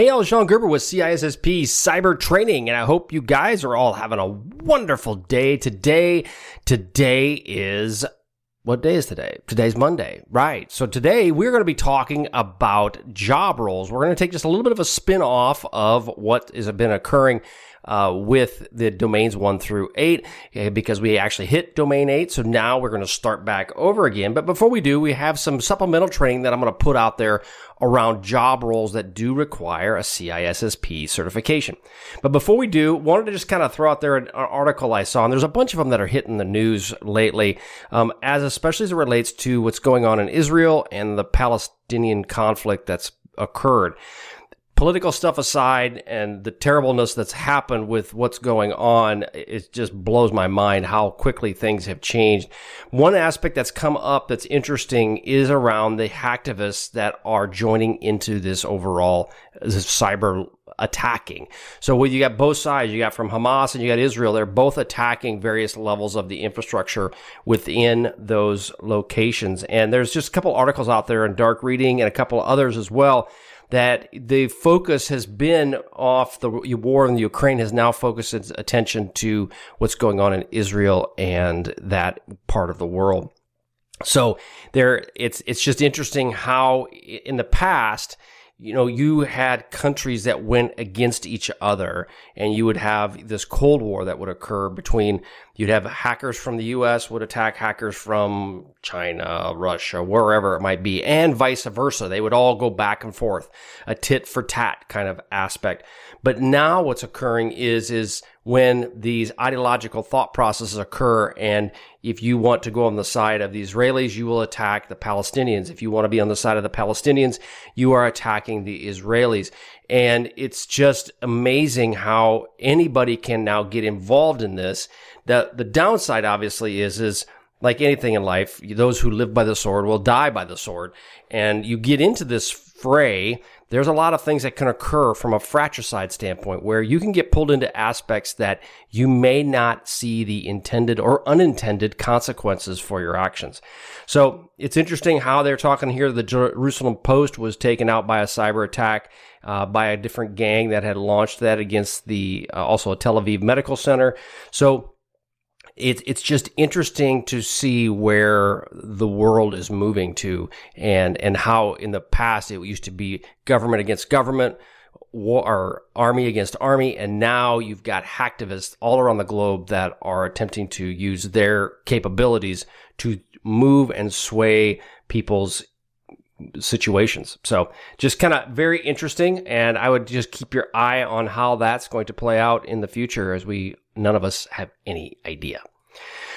Hey, I'm Sean Gerber with CISSP Cyber Training, and I hope you guys are all having a wonderful day today. Today is what day is today? Today's Monday, right? So today we're going to be talking about job roles. We're going to take just a little bit of a spin off of what has been occurring uh, with the domains one through eight because we actually hit domain eight. So now we're going to start back over again. But before we do, we have some supplemental training that I'm going to put out there around job roles that do require a CISSP certification. But before we do, wanted to just kind of throw out there an, article I saw, and there's a bunch of them that are hitting the news lately, um, as especially as it relates to what's going on in Israel and the Palestinian conflict that's occurred political stuff aside and the terribleness that's happened with what's going on, it just blows my mind how quickly things have changed. One aspect that's come up that's interesting is around the hacktivists that are joining into this overall cyber attacking. So when you got both sides, you got from Hamas and you got Israel, they're both attacking various levels of the infrastructure within those locations. And there's just a couple articles out there in dark reading and a couple others as well that the focus has been off the war in the Ukraine has now focused its attention to what's going on in Israel and that part of the world. So there, it's, it's just interesting how in the past, you know, you had countries that went against each other and you would have this Cold War that would occur between, you'd have hackers from the US would attack hackers from China, Russia, wherever it might be, and vice versa. They would all go back and forth, a tit for tat kind of aspect. But now what's occurring is, is when these ideological thought processes occur. And if you want to go on the side of the Israelis, you will attack the Palestinians. If you want to be on the side of the Palestinians, you are attacking the Israelis. And it's just amazing how anybody can now get involved in this. The, the downside obviously is, is like anything in life, those who live by the sword will die by the sword. And you get into this fray there's a lot of things that can occur from a fratricide standpoint where you can get pulled into aspects that you may not see the intended or unintended consequences for your actions. So it's interesting how they're talking here. The Jerusalem Post was taken out by a cyber attack uh, by a different gang that had launched that against the uh, also a Tel Aviv medical center. So it, it's just interesting to see where the world is moving to and, and how in the past it used to be government against government, war, or army against army. And now you've got hacktivists all around the globe that are attempting to use their capabilities to move and sway people's situations. So just kind of very interesting. And I would just keep your eye on how that's going to play out in the future as we, none of us have any idea.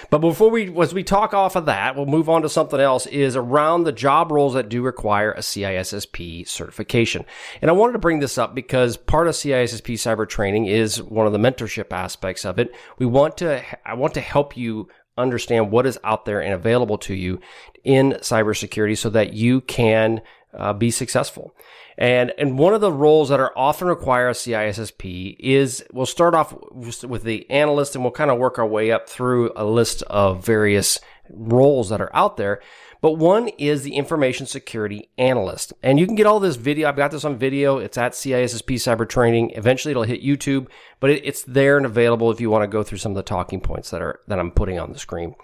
But before we, as we talk off of that, we'll move on to something else is around the job roles that do require a CISSP certification. And I wanted to bring this up because part of CISSP cyber training is one of the mentorship aspects of it. We want to, I want to help you understand what is out there and available to you in cybersecurity so that you can uh, be successful. And, and one of the roles that are often require a CISSP is we'll start off with the analyst and we'll kind of work our way up through a list of various roles that are out there. But one is the information security analyst. And you can get all this video. I've got this on video. It's at CISSP Cyber Training. Eventually it'll hit YouTube, but it, it's there and available if you want to go through some of the talking points that are, that I'm putting on the screen.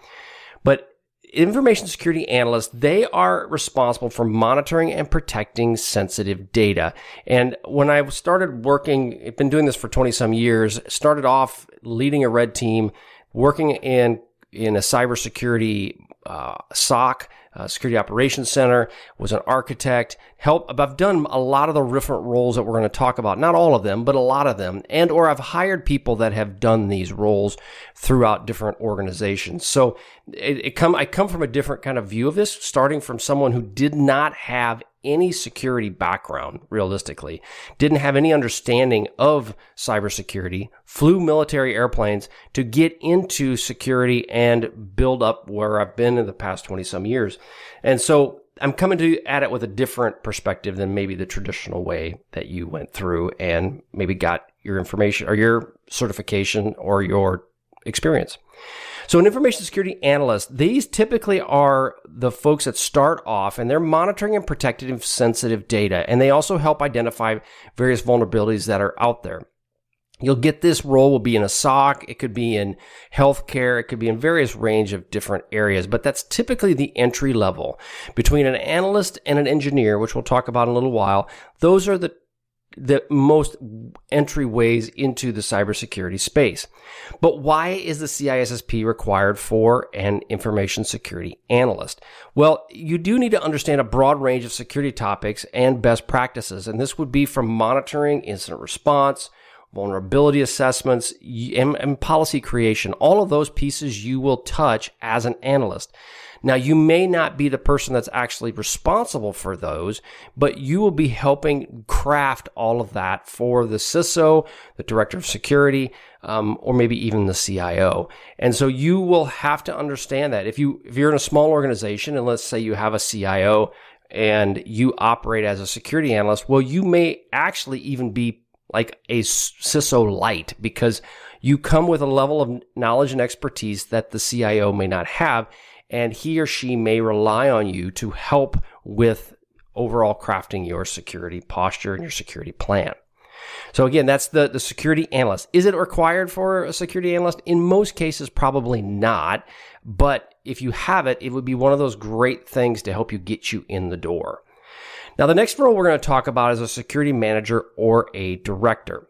But information security analysts, they are responsible for monitoring and protecting sensitive data. And when I started working, I've been doing this for 20 some years, started off leading a red team, working in, in a cybersecurity uh, SOC, uh, Security Operations Center, was an architect. Help. I've done a lot of the different roles that we're going to talk about. Not all of them, but a lot of them. And or I've hired people that have done these roles throughout different organizations. So it, it come. I come from a different kind of view of this, starting from someone who did not have any security background, realistically, didn't have any understanding of cybersecurity, flew military airplanes to get into security and build up where I've been in the past 20 some years. And so I'm coming to at it with a different perspective than maybe the traditional way that you went through and maybe got your information or your certification or your experience. So, an information security analyst, these typically are the folks that start off and they're monitoring and protecting sensitive data. And they also help identify various vulnerabilities that are out there. You'll get this role will be in a SOC. It could be in healthcare. It could be in various range of different areas, but that's typically the entry level between an analyst and an engineer, which we'll talk about in a little while. Those are the the most entryways into the cybersecurity space. But why is the CISSP required for an information security analyst? Well, you do need to understand a broad range of security topics and best practices, and this would be from monitoring incident response, vulnerability assessments, and, and policy creation. All of those pieces you will touch as an analyst. Now, you may not be the person that's actually responsible for those, but you will be helping craft all of that for the CISO, the director of security, um, or maybe even the CIO. And so you will have to understand that if you if you're in a small organization, and let's say you have a CIO and you operate as a security analyst, well, you may actually even be like a CISO light because you come with a level of knowledge and expertise that the CIO may not have, and he or she may rely on you to help with overall crafting your security posture and your security plan. So again, that's the, the security analyst. Is it required for a security analyst? In most cases, probably not. But if you have it, it would be one of those great things to help you get you in the door. Now, the next role we're going to talk about is a security manager or a director.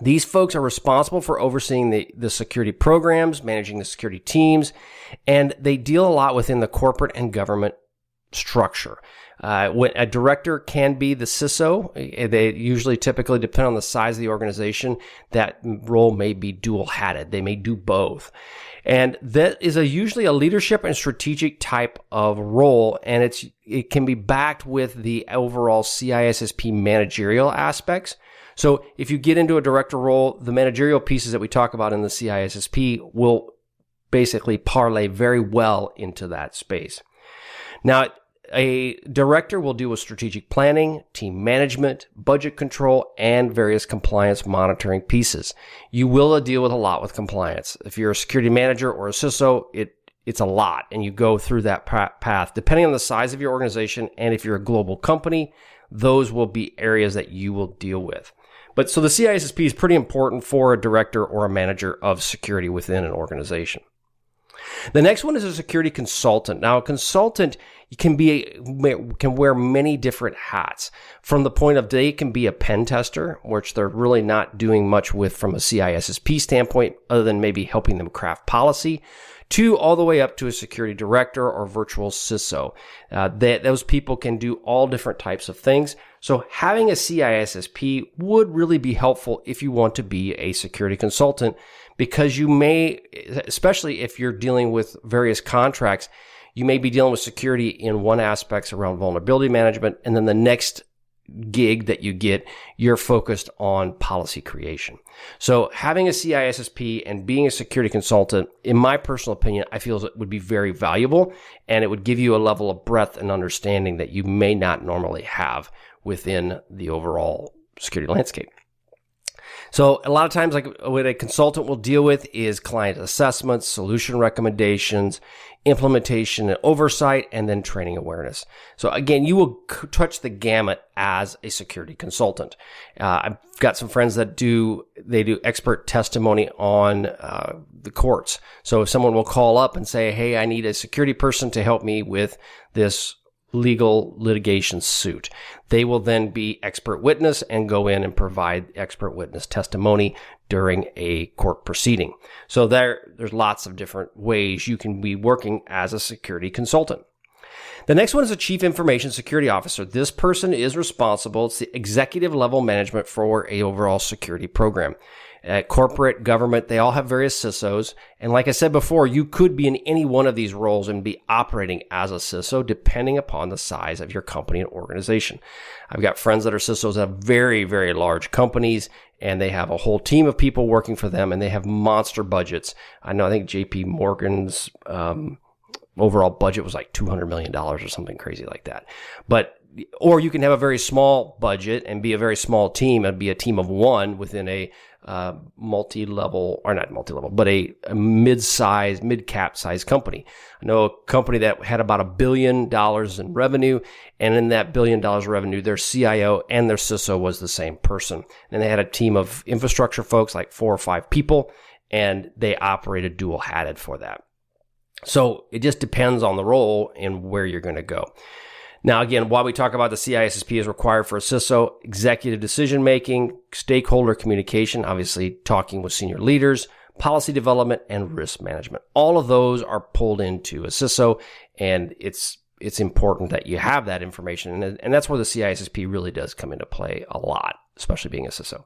These folks are responsible for overseeing the, the security programs, managing the security teams, and they deal a lot within the corporate and government structure. Uh, when a director can be the CISO, eh, they usually typically depend on the size of the organization. That role may be dual hatted. They may do both. And that is a usually a leadership and strategic type of role. And it's, it can be backed with the overall CISSP managerial aspects. So if you get into a director role, the managerial pieces that we talk about in the CISSP will basically parlay very well into that space. Now, a director will deal with strategic planning, team management, budget control, and various compliance monitoring pieces. You will deal with a lot with compliance. If you're a security manager or a CISO, it it's a lot and you go through that path. Depending on the size of your organization and if you're a global company, those will be areas that you will deal with. But so the CISSP is pretty important for a director or a manager of security within an organization. The next one is a security consultant. Now, a consultant can be can wear many different hats. From the point of they can be a pen tester, which they're really not doing much with from a CISSP standpoint, other than maybe helping them craft policy, to all the way up to a security director or virtual CISO. Uh, those people can do all different types of things. So having a CISSP would really be helpful if you want to be a security consultant because you may, especially if you're dealing with various contracts, you may be dealing with security in one aspects around vulnerability management. And then the next gig that you get, you're focused on policy creation. So having a CISSP and being a security consultant, in my personal opinion, I feel it would be very valuable and it would give you a level of breadth and understanding that you may not normally have within the overall security landscape. So a lot of times, like what a consultant will deal with is client assessments, solution recommendations, implementation and oversight, and then training awareness. So again, you will touch the gamut as a security consultant. Uh, I've got some friends that do, they do expert testimony on uh, the courts. So if someone will call up and say, Hey, I need a security person to help me with this legal litigation suit. They will then be expert witness and go in and provide expert witness testimony during a court proceeding. So there, there's lots of different ways you can be working as a security consultant. The next one is a chief information security officer. This person is responsible. It's the executive level management for a overall security program. Uh, corporate, government, they all have various CISOs. And like I said before, you could be in any one of these roles and be operating as a CISO depending upon the size of your company and organization. I've got friends that are CISOs at very, very large companies and they have a whole team of people working for them and they have monster budgets. I know, I think JP Morgan's, um, overall budget was like $200 million or something crazy like that. But or you can have a very small budget and be a very small team and be a team of one within a uh, multi-level or not multi-level, but a, a mid-size, mid-cap size company. I know a company that had about a billion dollars in revenue, and in that billion dollars revenue, their CIO and their CISO was the same person, and they had a team of infrastructure folks, like four or five people, and they operated dual-hatted for that. So it just depends on the role and where you're going to go. Now, again, while we talk about the CISSP is required for a CISO, executive decision making, stakeholder communication, obviously talking with senior leaders, policy development, and risk management. All of those are pulled into a CISO, and it's it's important that you have that information, and, and that's where the CISSP really does come into play a lot, especially being a CISO.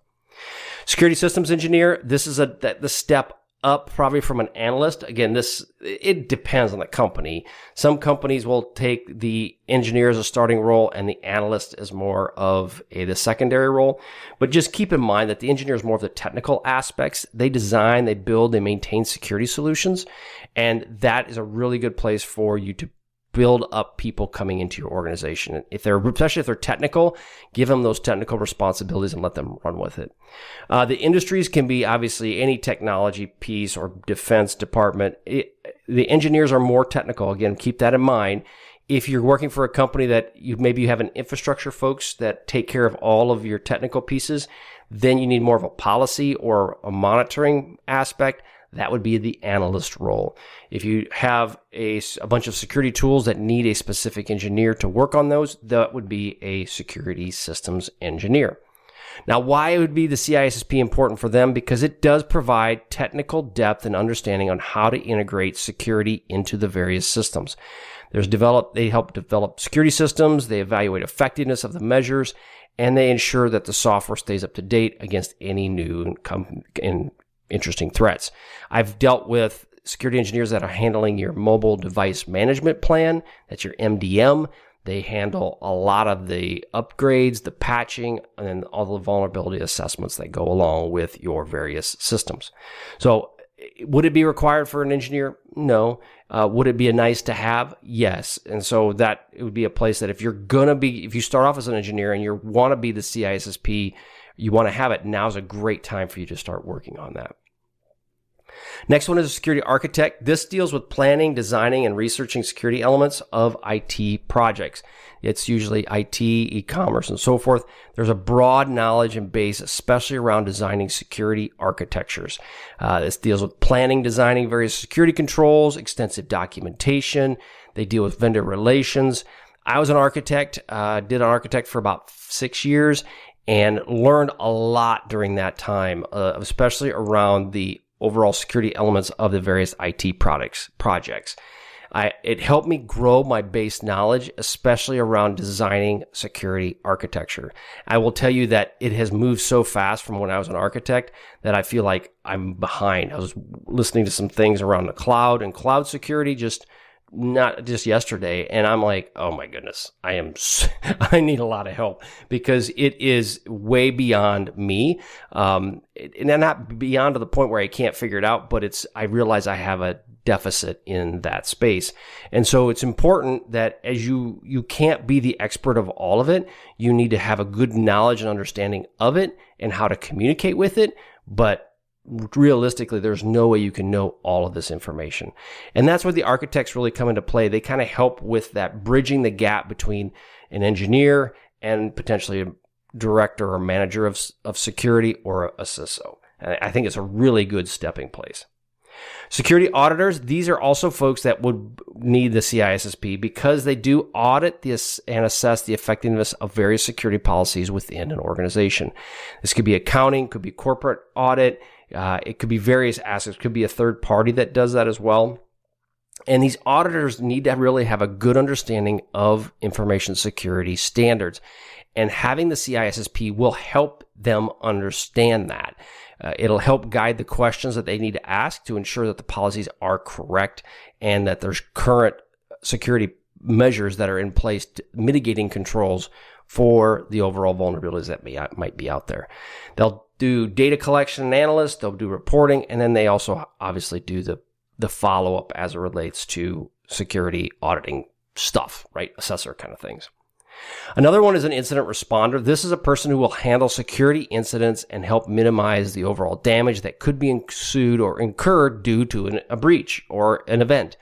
Security systems engineer, this is a the step up probably from an analyst. Again, this, it depends on the company. Some companies will take the engineer as a starting role and the analyst as more of a, the secondary role. But just keep in mind that the engineer is more of the technical aspects. They design, they build, they maintain security solutions. And that is a really good place for you to build up people coming into your organization. If they're, especially if they're technical, give them those technical responsibilities and let them run with it. Uh, the industries can be obviously any technology piece or defense department. It, the engineers are more technical. Again, keep that in mind. If you're working for a company that you maybe you have an infrastructure folks that take care of all of your technical pieces, then you need more of a policy or a monitoring aspect that would be the analyst role. If you have a, a bunch of security tools that need a specific engineer to work on those, that would be a security systems engineer. Now, why would be the CISSP important for them? Because it does provide technical depth and understanding on how to integrate security into the various systems. There's develop, they help develop security systems, they evaluate effectiveness of the measures, and they ensure that the software stays up to date against any new and interesting threats. I've dealt with security engineers that are handling your mobile device management plan. That's your MDM. They handle a lot of the upgrades, the patching, and then all the vulnerability assessments that go along with your various systems. So, would it be required for an engineer? No. Uh, would it be a nice to have? Yes. And so that it would be a place that if you're gonna be, if you start off as an engineer and you want to be the CISSP you want to have it, now's a great time for you to start working on that. Next one is a security architect. This deals with planning, designing, and researching security elements of IT projects. It's usually IT, e-commerce, and so forth. There's a broad knowledge and base, especially around designing security architectures. Uh, this deals with planning, designing various security controls, extensive documentation. They deal with vendor relations. I was an architect, uh, did an architect for about six years, and learned a lot during that time, uh, especially around the overall security elements of the various IT products projects. I, it helped me grow my base knowledge, especially around designing security architecture. I will tell you that it has moved so fast from when I was an architect that I feel like I'm behind. I was listening to some things around the cloud and cloud security just not just yesterday and i'm like oh my goodness i am i need a lot of help because it is way beyond me. Um and not beyond to the point where i can't figure it out but it's i realize i have a deficit in that space. And so it's important that as you you can't be the expert of all of it you need to have a good knowledge and understanding of it and how to communicate with it but realistically, there's no way you can know all of this information. And that's where the architects really come into play. They kind of help with that bridging the gap between an engineer and potentially a director or manager of, of security or a CISO. And I think it's a really good stepping place. Security auditors, these are also folks that would need the CISSP because they do audit this and assess the effectiveness of various security policies within an organization. This could be accounting, could be corporate audit, uh, it could be various assets, it could be a third party that does that as well. And these auditors need to really have a good understanding of information security standards. And having the CISSP will help them understand that. Uh, it'll help guide the questions that they need to ask to ensure that the policies are correct and that there's current security measures that are in place mitigating controls for the overall vulnerabilities that may, might be out there. They'll do data collection and analysis, they'll do reporting, and then they also obviously do the, the follow up as it relates to security auditing stuff, right? Assessor kind of things. Another one is an incident responder. This is a person who will handle security incidents and help minimize the overall damage that could be ensued or incurred due to an, a breach or an event.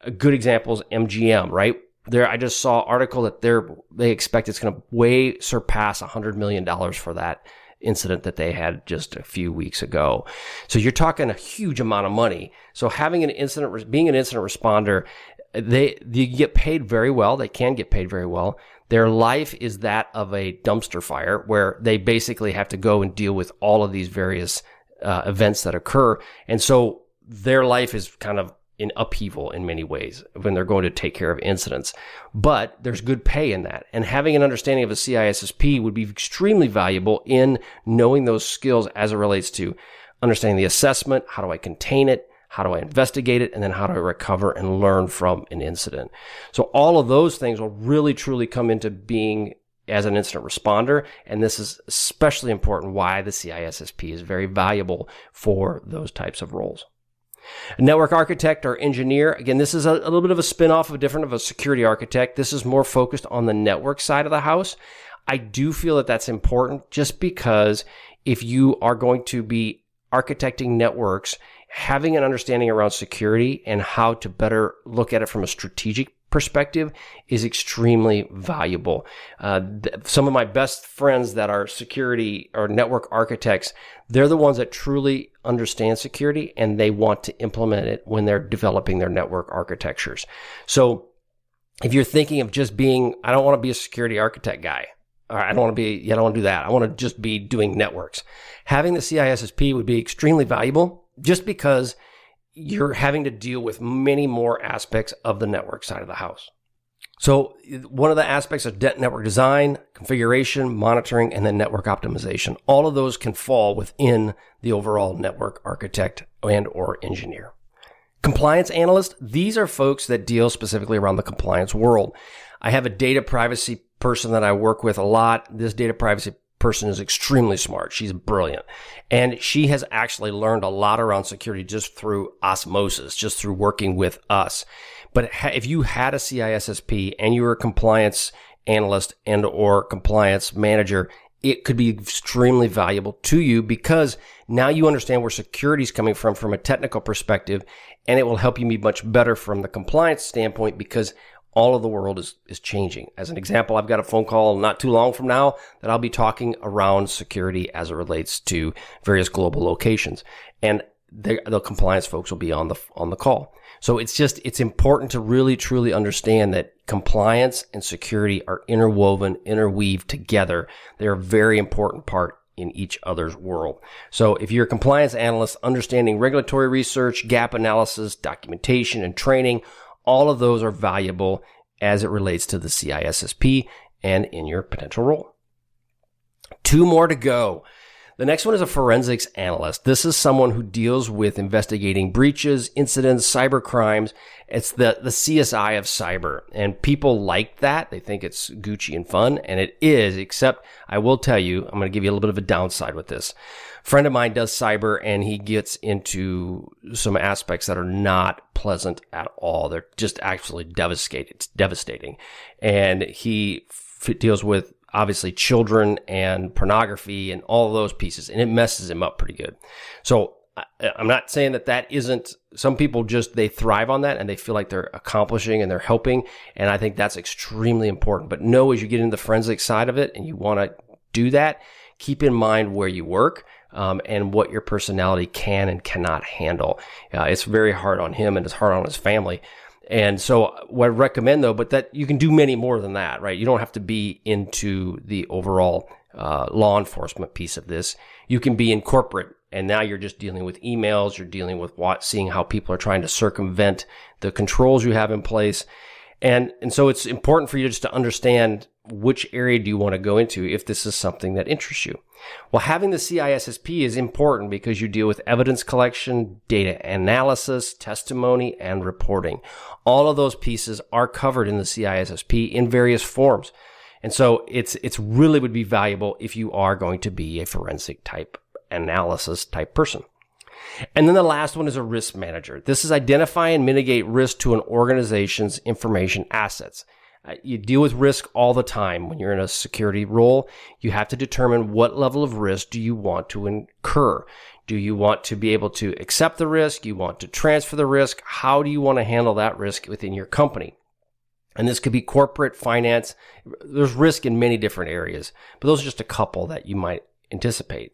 A good example is MGM, right? There, I just saw an article that they're they expect it's going to way surpass hundred million dollars for that incident that they had just a few weeks ago. So you're talking a huge amount of money. So having an incident, being an incident responder, they, you get paid very well. They can get paid very well. Their life is that of a dumpster fire where they basically have to go and deal with all of these various uh, events that occur. And so their life is kind of in upheaval in many ways when they're going to take care of incidents. But there's good pay in that. And having an understanding of a CISSP would be extremely valuable in knowing those skills as it relates to understanding the assessment. How do I contain it? How do I investigate it? And then how do I recover and learn from an incident? So all of those things will really truly come into being as an incident responder. And this is especially important why the CISSP is very valuable for those types of roles. A network architect or engineer, again, this is a, a little bit of a spin off of different of a security architect. This is more focused on the network side of the house. I do feel that that's important just because if you are going to be architecting networks, having an understanding around security and how to better look at it from a strategic perspective is extremely valuable. Uh, th- some of my best friends that are security or network architects, they're the ones that truly understand security and they want to implement it when they're developing their network architectures. So if you're thinking of just being, I don't want to be a security architect guy. I don't want to be, yeah, I don't want to do that. I want to just be doing networks. Having the CISSP would be extremely valuable just because you're having to deal with many more aspects of the network side of the house. So one of the aspects of debt network design, configuration, monitoring, and then network optimization. All of those can fall within the overall network architect and or engineer. Compliance analyst, these are folks that deal specifically around the compliance world. I have a data privacy person that I work with a lot. This data privacy person is extremely smart. She's brilliant. And she has actually learned a lot around security just through osmosis, just through working with us. But if you had a CISSP and you were a compliance analyst and or compliance manager, it could be extremely valuable to you because now you understand where security is coming from from a technical perspective and it will help you be much better from the compliance standpoint because all of the world is, is changing. As an example, I've got a phone call not too long from now that I'll be talking around security as it relates to various global locations. And the, the compliance folks will be on the, on the call. So it's just, it's important to really truly understand that compliance and security are interwoven, interweaved together. They're a very important part in each other's world. So if you're a compliance analyst, understanding regulatory research, gap analysis, documentation, and training, all of those are valuable as it relates to the CISSP and in your potential role. Two more to go. The next one is a forensics analyst. This is someone who deals with investigating breaches, incidents, cyber crimes. It's the, the CSI of cyber. And people like that. They think it's Gucci and fun. And it is, except I will tell you, I'm going to give you a little bit of a downside with this. Friend of mine does cyber and he gets into some aspects that are not pleasant at all. They're just actually devastating. It's devastating. And he f- deals with obviously children and pornography and all those pieces, and it messes him up pretty good. So I'm not saying that that isn't. Some people just they thrive on that and they feel like they're accomplishing and they're helping, and I think that's extremely important. But know as you get into the forensic side of it and you want to do that, keep in mind where you work. Um, and what your personality can and cannot handle. Uh, it's very hard on him and it's hard on his family. And so what I recommend though, but that you can do many more than that, right? You don't have to be into the overall uh, law enforcement piece of this. You can be in corporate and now you're just dealing with emails. You're dealing with what, seeing how people are trying to circumvent the controls you have in place. And, and so it's important for you just to understand which area do you want to go into if this is something that interests you? Well, having the CISSP is important because you deal with evidence collection, data analysis, testimony, and reporting. All of those pieces are covered in the CISSP in various forms. And so it's, it's really would be valuable if you are going to be a forensic type analysis type person. And then the last one is a risk manager. This is identify and mitigate risk to an organization's information assets. Uh, you deal with risk all the time when you're in a security role. You have to determine what level of risk do you want to incur. Do you want to be able to accept the risk? You want to transfer the risk? How do you want to handle that risk within your company? And this could be corporate finance. There's risk in many different areas, but those are just a couple that you might anticipate.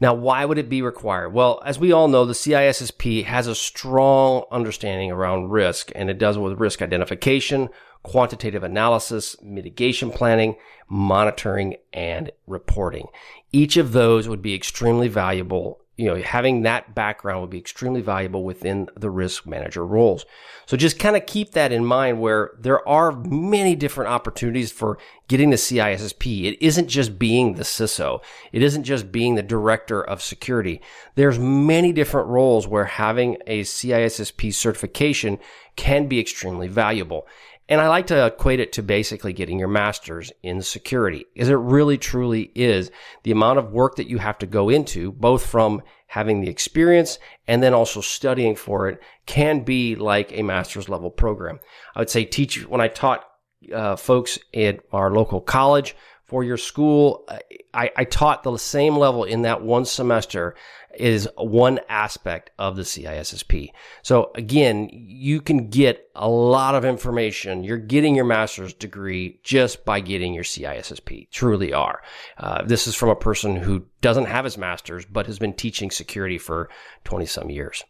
Now, why would it be required? Well, as we all know, the CISSP has a strong understanding around risk and it does with risk identification, quantitative analysis, mitigation planning, monitoring, and reporting. Each of those would be extremely valuable you know, having that background would be extremely valuable within the risk manager roles. So just kind of keep that in mind where there are many different opportunities for getting the CISSP. It isn't just being the CISO. It isn't just being the director of security. There's many different roles where having a CISSP certification can be extremely valuable. And I like to equate it to basically getting your master's in security, because it really truly is the amount of work that you have to go into, both from having the experience and then also studying for it, can be like a master's level program. I would say teach when I taught uh, folks at our local college, for your school, I, I, taught the same level in that one semester is one aspect of the CISSP. So again, you can get a lot of information. You're getting your master's degree just by getting your CISSP. Truly are. Uh, this is from a person who doesn't have his master's, but has been teaching security for 20 some years.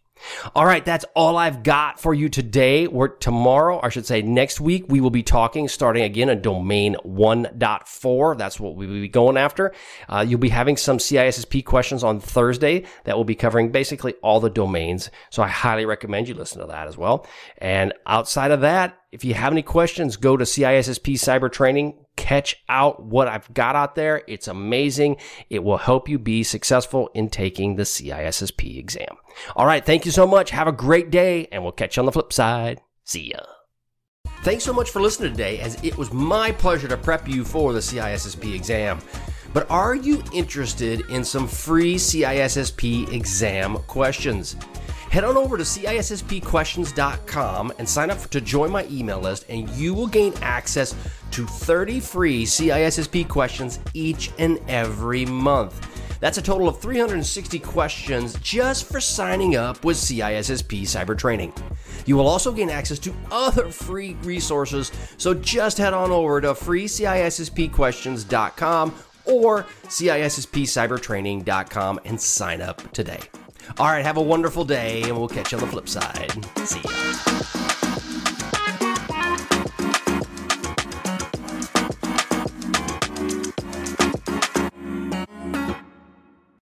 All right, that's all I've got for you today. Or tomorrow, I should say next week, we will be talking, starting again on domain 1.4. That's what we will be going after. Uh, you'll be having some CISSP questions on Thursday that will be covering basically all the domains. So I highly recommend you listen to that as well. And outside of that, if you have any questions, go to CISSP Cyber Training. Catch out what I've got out there. It's amazing. It will help you be successful in taking the CISSP exam. All right. Thank you so much. Have a great day, and we'll catch you on the flip side. See ya. Thanks so much for listening today, as it was my pleasure to prep you for the CISSP exam. But are you interested in some free CISSP exam questions? Head on over to CISSPquestions.com and sign up to join my email list, and you will gain access to 30 free CISSP questions each and every month. That's a total of 360 questions just for signing up with CISSP Cyber Training. You will also gain access to other free resources, so just head on over to freecisspquestions.com or CISSPcybertraining.com and sign up today. All right, have a wonderful day, and we'll catch you on the flip side. See ya.